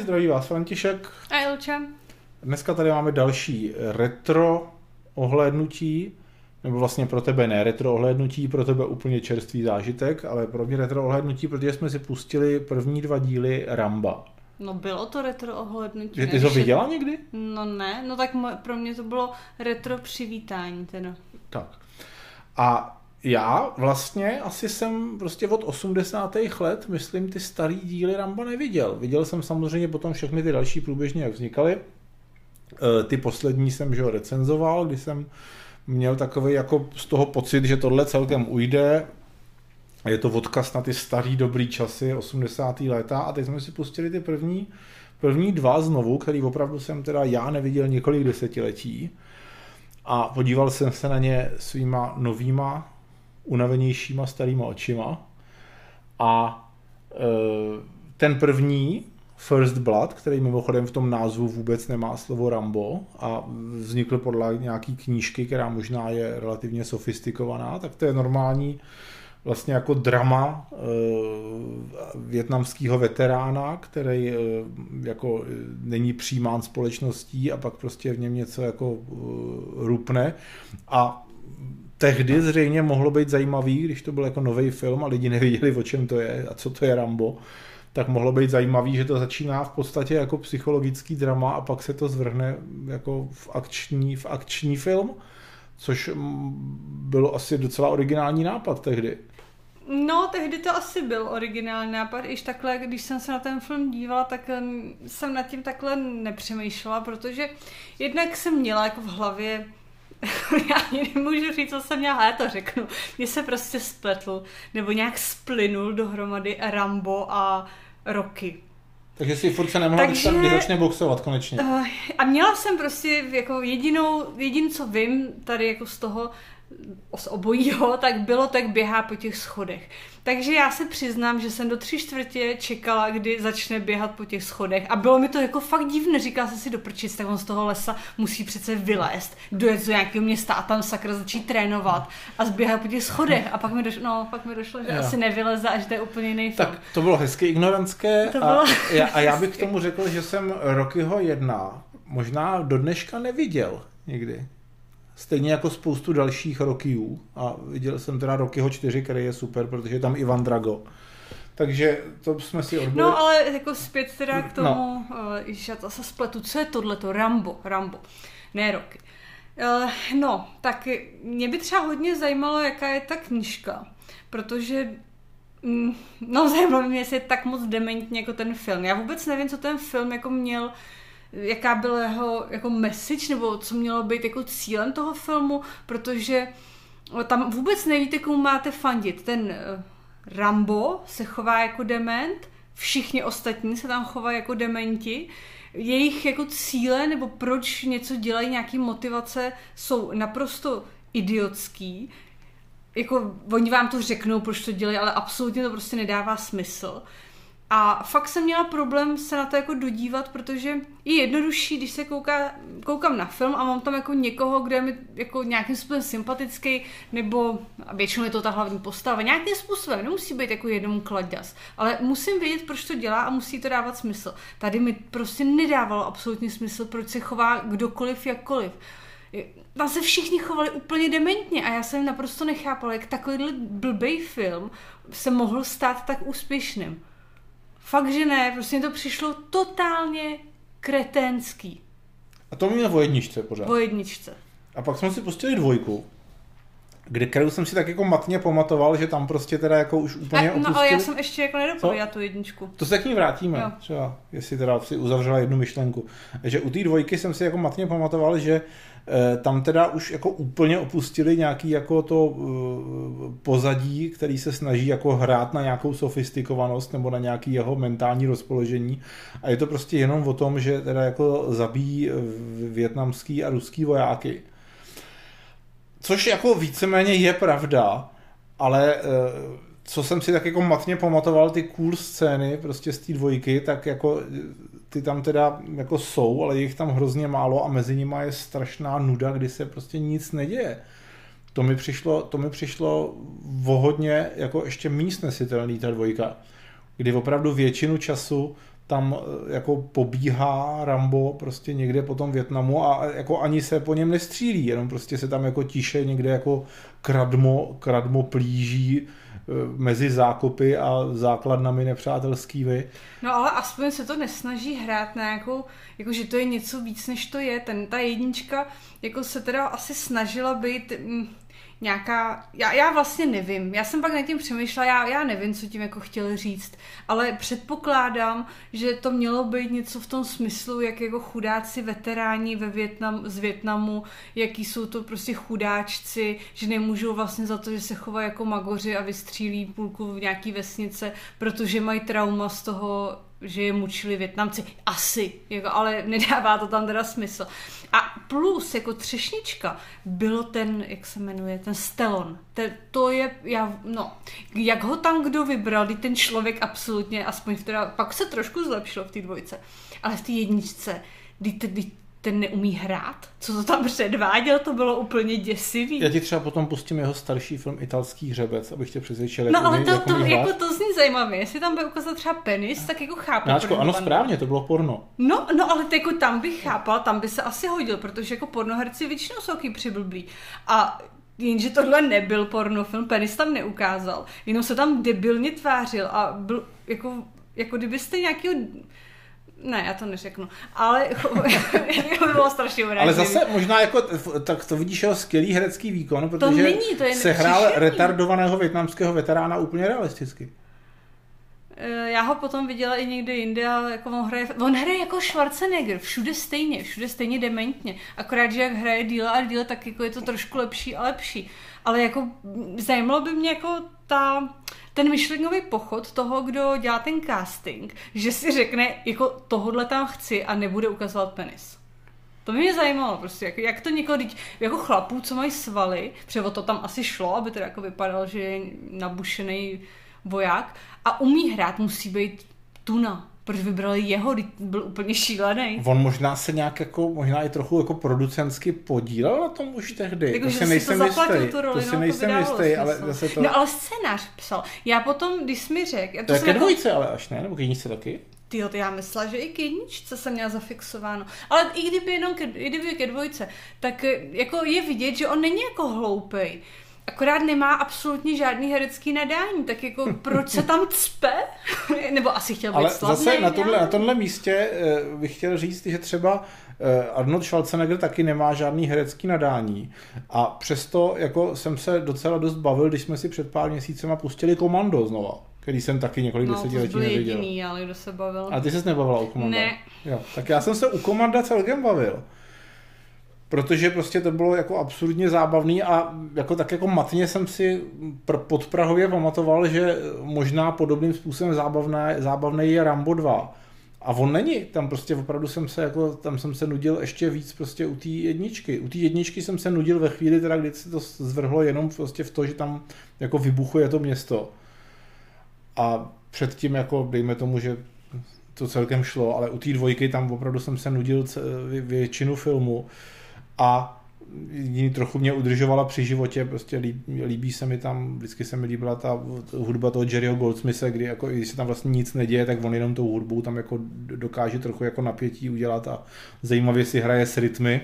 Ahoj, zdraví vás František. A Ilča. Dneska tady máme další retro ohlédnutí, nebo vlastně pro tebe ne retro ohlédnutí, pro tebe úplně čerstvý zážitek, ale pro mě retro ohlédnutí, protože jsme si pustili první dva díly Ramba. No bylo to retro ohlednutí. Že ty ho viděla někdy? No ne, no tak pro mě to bylo retro přivítání teda. Tak. A já vlastně asi jsem prostě od 80. let, myslím, ty starý díly Ramba neviděl. Viděl jsem samozřejmě potom všechny ty další průběžně, jak vznikaly. E, ty poslední jsem, že ho recenzoval, kdy jsem měl takový jako z toho pocit, že tohle celkem ujde. Je to odkaz na ty starý dobrý časy, 80. léta a teď jsme si pustili ty první, první dva znovu, který opravdu jsem teda já neviděl několik desetiletí a podíval jsem se na ně svýma novýma unavenějšíma starýma očima. A e, ten první, First Blood, který mimochodem v tom názvu vůbec nemá slovo Rambo a vznikl podle nějaký knížky, která možná je relativně sofistikovaná, tak to je normální vlastně jako drama e, větnamského veterána, který e, jako není přijímán společností a pak prostě v něm něco jako rupne a tehdy zřejmě mohlo být zajímavý, když to byl jako nový film a lidi nevěděli, o čem to je a co to je Rambo, tak mohlo být zajímavý, že to začíná v podstatě jako psychologický drama a pak se to zvrhne jako v akční, v akční film, což bylo asi docela originální nápad tehdy. No, tehdy to asi byl originální nápad, iž takhle, když jsem se na ten film dívala, tak jsem nad tím takhle nepřemýšlela, protože jednak jsem měla jako v hlavě já ani nemůžu říct, co jsem měla, já to řeknu. Mně se prostě spletl, nebo nějak splynul dohromady Rambo a Rocky. Takže si furt se nemohla Takže, začne boxovat konečně. Uh, a měla jsem prostě jako jedinou, jedin, co vím tady jako z toho, z obojího, tak bylo tak běhá po těch schodech. Takže já se přiznám, že jsem do tři čtvrtě čekala, kdy začne běhat po těch schodech a bylo mi to jako fakt divné. Říkala jsem si do prčic, tak on z toho lesa musí přece vylézt, dojet do nějakého města a tam sakra začít trénovat a zběhat po těch schodech. A pak mi došlo, no, pak mi došlo že jo. asi nevyleze a že to je úplně jiný film. Tak to bylo hezky ignorantské to bylo a, já, a já bych k tomu řekl, že jsem Rockyho jedna možná do dneška neviděl nikdy. Stejně jako spoustu dalších Rockyů. A viděl jsem teda Rockyho 4, který je super, protože je tam Ivan Drago. Takže to jsme si odbyli. No ale jako zpět teda k tomu, no. uh, že to se spletu, co je tohleto? Rambo, Rambo, ne Rocky. Uh, no, tak mě by třeba hodně zajímalo, jaká je ta knižka, protože mm, no zajímalo mě, jestli je tak moc dementní jako ten film. Já vůbec nevím, co ten film jako měl jaká byla jeho jako message, nebo co mělo být jako cílem toho filmu, protože tam vůbec nevíte, komu máte fandit. Ten eh, Rambo se chová jako dement, všichni ostatní se tam chovají jako dementi, jejich jako cíle nebo proč něco dělají, nějaký motivace jsou naprosto idiotský. Jako oni vám to řeknou, proč to dělají, ale absolutně to prostě nedává smysl. A fakt jsem měla problém se na to jako dodívat, protože je jednodušší, když se kouká, koukám na film a mám tam jako někoho, kde je mi jako nějakým způsobem sympatický, nebo a většinou je to ta hlavní postava, nějakým způsobem, nemusí být jako jednomu kladěs, ale musím vědět, proč to dělá a musí to dávat smysl. Tady mi prostě nedávalo absolutně smysl, proč se chová kdokoliv jakkoliv. Tam se všichni chovali úplně dementně a já jsem naprosto nechápala, jak takovýhle blbej film se mohl stát tak úspěšným. Fakt, že ne, prostě mi to přišlo totálně kretenský. A to měl o jedničce pořád. O jedničce. A pak jsme si pustili dvojku, kde kterou jsem si tak jako matně pamatoval, že tam prostě teda jako už úplně a, No ale já jsem ještě jako nedopověděla tu jedničku. To se k ní vrátíme, jo. třeba, jestli teda si uzavřela jednu myšlenku. Že u té dvojky jsem si jako matně pamatoval, že Eh, tam teda už jako úplně opustili nějaký jako to eh, pozadí, který se snaží jako hrát na nějakou sofistikovanost nebo na nějaký jeho mentální rozpoložení a je to prostě jenom o tom, že teda jako zabíjí eh, větnamský a ruský vojáky. Což jako víceméně je pravda, ale co jsem si tak jako matně pamatoval, ty cool scény prostě z té dvojky, tak jako ty tam teda jako jsou, ale jich tam hrozně málo a mezi nimi je strašná nuda, kdy se prostě nic neděje. To mi přišlo, to mi přišlo vohodně jako ještě méně snesitelný ta dvojka, kdy opravdu většinu času tam eh, jako pobíhá Rambo prostě někde po tom Větnamu a jako ani se po něm nestřílí, jenom prostě se tam jako tiše někde jako kradmo, kradmo plíží eh, mezi zákopy a základnami nepřátelskými. No ale aspoň se to nesnaží hrát na jako, jako že to je něco víc, než to je. Ten, ta jednička jako se teda asi snažila být... Mm, nějaká, já, já vlastně nevím, já jsem pak nad tím přemýšlela, já, já nevím, co tím jako chtěli říct, ale předpokládám, že to mělo být něco v tom smyslu, jak jako chudáci veteráni ve Větnam, z Větnamu, jaký jsou to prostě chudáčci, že nemůžou vlastně za to, že se chovají jako magoři a vystřílí půlku v nějaký vesnice, protože mají trauma z toho, že je mučili Větnamci. Asi, jako, ale nedává to tam teda smysl. A plus, jako třešnička, bylo ten, jak se jmenuje, ten Stelon. Te, to je, já, no, jak ho tam kdo vybral, ten člověk absolutně, aspoň v teda, pak se trošku zlepšilo v té dvojce, ale v té jedničce, kdy, kdy ten neumí hrát. Co to tam předváděl, to bylo úplně děsivý. Já ti třeba potom pustím jeho starší film Italský hřebec, abych tě přesvědčil. No ale to, to, jako to zní zajímavě. Jestli tam by ukázal třeba penis, tak jako chápu. Náčko, ano, správně, to bylo porno. No, no ale jako tam bych chápal, tam by se asi hodil, protože jako pornoherci většinou jsou taky přiblblí. A Jenže tohle nebyl pornofilm, penis tam neukázal, jenom se tam debilně tvářil a byl jako, jako kdybyste nějakého ne, já to neřeknu. Ale to bylo strašně urážlivý. Ale zase možná jako, tak to vidíš jeho skvělý herecký výkon, protože to není, to je se hrál retardovaného větnamského veterána úplně realisticky. Eh, já ho potom viděla i někde jinde, ale jako on hraje, on hraje jako Schwarzenegger, všude stejně, všude stejně dementně. Akorát, že jak hraje díle a díle, tak jako je to trošku lepší a lepší. Ale jako zajímalo by mě jako ta, ten myšlenkový pochod toho, kdo dělá ten casting, že si řekne, jako tohodle tam chci a nebude ukazovat penis. To mě zajímalo prostě, jak, jak to někoho, jako chlapů, co mají svaly, protože to tam asi šlo, aby to jako vypadalo, že je nabušený voják a umí hrát, musí být tuna. Proč vybrali jeho, byl úplně šílený. On možná se nějak jako, možná i trochu jako producentsky podílel na tom už tehdy. Jako, to si nejsem to jistý. Tu roli, to si no, nejsem jistý, ale zase to... No ale scénář psal. Já potom, když jsi mi řekl... To, to je ke jako- dvojce ale až ne, nebo ke se taky? Ty to já myslela, že i k jedničce jsem měla zafixováno. Ale i kdyby jenom ke, i kdyby ke dvojce, tak jako je vidět, že on není jako hloupej akorát nemá absolutně žádný herecký nadání, tak jako proč se tam cpe? Nebo asi chtěl být Ale slavný, zase na, tohle, na tomhle místě eh, bych chtěl říct, že třeba eh, Arnold Schwarzenegger taky nemá žádný herecký nadání a přesto jako jsem se docela dost bavil, když jsme si před pár měsícema pustili Komando znova který jsem taky několik no, desetiletí neviděl. Jediný, ale kdo se bavil. A ty ses nebavila o Komanda? Ne. Jo, tak já jsem se u Komanda celkem bavil protože prostě to bylo jako absurdně zábavný a jako tak jako matně jsem si pod Prahově pamatoval, že možná podobným způsobem zábavné, zábavný je Rambo 2. A on není, tam prostě opravdu jsem se jako, tam jsem se nudil ještě víc prostě u té jedničky. U té jedničky jsem se nudil ve chvíli teda, kdy se to zvrhlo jenom prostě v to, že tam jako vybuchuje to město. A předtím jako, dejme tomu, že to celkem šlo, ale u té dvojky tam opravdu jsem se nudil většinu filmu a jiný trochu mě udržovala při životě, prostě líbí, líbí se mi tam, vždycky se mi líbila ta hudba toho Jerryho Goldsmitha, kdy jako, když se tam vlastně nic neděje, tak on jenom tou hudbou tam jako dokáže trochu jako napětí udělat a zajímavě si hraje s rytmy.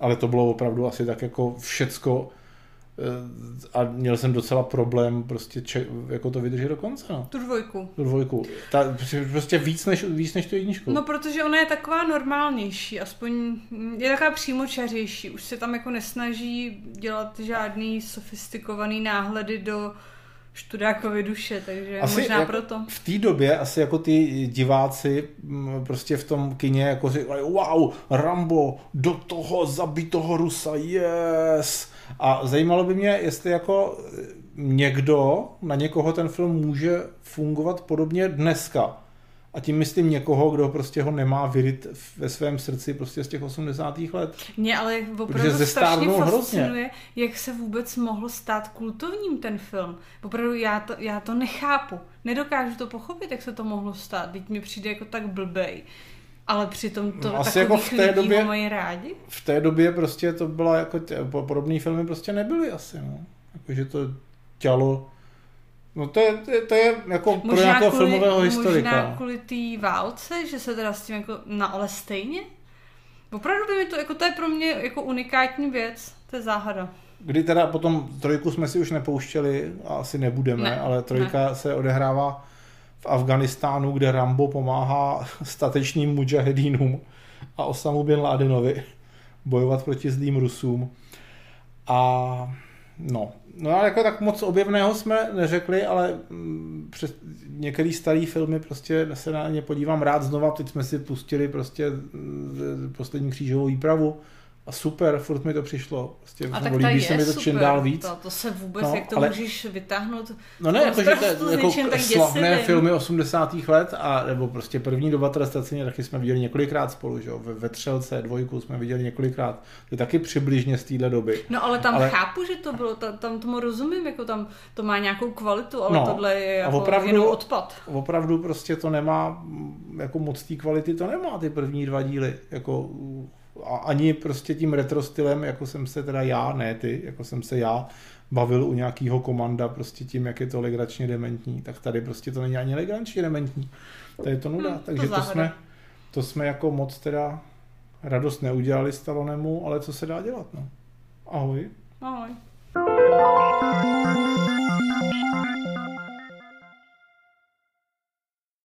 Ale to bylo opravdu asi tak jako všecko, a měl jsem docela problém prostě če- jako to vydržet do konce. No. Tu dvojku. Tu dvojku. Ta, prostě víc než, víc než tu jedničku. No protože ona je taková normálnější, aspoň je taková přímočařejší. Už se tam jako nesnaží dělat žádný sofistikovaný náhledy do študákovi duše, takže asi možná jako proto. V té době asi jako ty diváci prostě v tom kině jako říkali wow, Rambo, do toho zabít toho Rusa, yes! A zajímalo by mě, jestli jako někdo, na někoho ten film může fungovat podobně dneska. A tím myslím někoho, kdo prostě ho nemá vyryt ve svém srdci prostě z těch 80. let. Mě ale opravdu strašně fascinuje, hrozně. jak se vůbec mohl stát kultovním ten film. Opravdu já to, já to nechápu. Nedokážu to pochopit, jak se to mohlo stát. Teď mi přijde jako tak blbej. Ale přitom to no, asi jako v té době, mají rádi? V té době prostě to byla jako, tě, podobné filmy prostě nebyly asi, no. Jakože to tělo No to je, to je, to je jako možná pro nějakého kvůli, filmového historika. Možná kvůli té válce, že se teda s tím jako, na ale stejně? Opravdu by mi to, jako to je pro mě jako unikátní věc, to je záhada. Kdy teda potom trojku jsme si už nepouštěli a asi nebudeme, ne, ale trojka ne. se odehrává v Afganistánu, kde Rambo pomáhá statečným mujahedínům a Osamu Bin Ladenovi bojovat proti zlým Rusům. A no, no a jako tak moc objevného jsme neřekli, ale mm, přes některé staré filmy prostě se na ně podívám rád znova. Teď jsme si pustili prostě mm, poslední křížovou výpravu a super, furt mi to přišlo. Prostě a tak líbí se mi to čím dál víc. To, to se vůbec, no, jak to ale... můžeš vytáhnout. No ne, jako, že to, jako slavné filmy 80. let, a nebo prostě první doba trestaceně taky jsme viděli několikrát spolu, že jo? Ve, ve Třelce, dvojku jsme viděli několikrát. To je taky přibližně z téhle doby. No ale tam ale... chápu, že to bylo, tam, tam tomu rozumím, jako tam to má nějakou kvalitu, ale no, tohle je jako opravdu, jenom odpad. Opravdu prostě to nemá, jako moc té kvality to nemá, ty první dva díly, jako a ani prostě tím retro stylem, jako jsem se teda já, ne ty, jako jsem se já bavil u nějakého komanda prostě tím, jak je to legračně dementní, tak tady prostě to není ani legračně dementní. To je to nuda. Hmm, Takže to, to jsme, to jsme jako moc teda radost neudělali Stalonemu, ale co se dá dělat, no. Ahoj. Ahoj.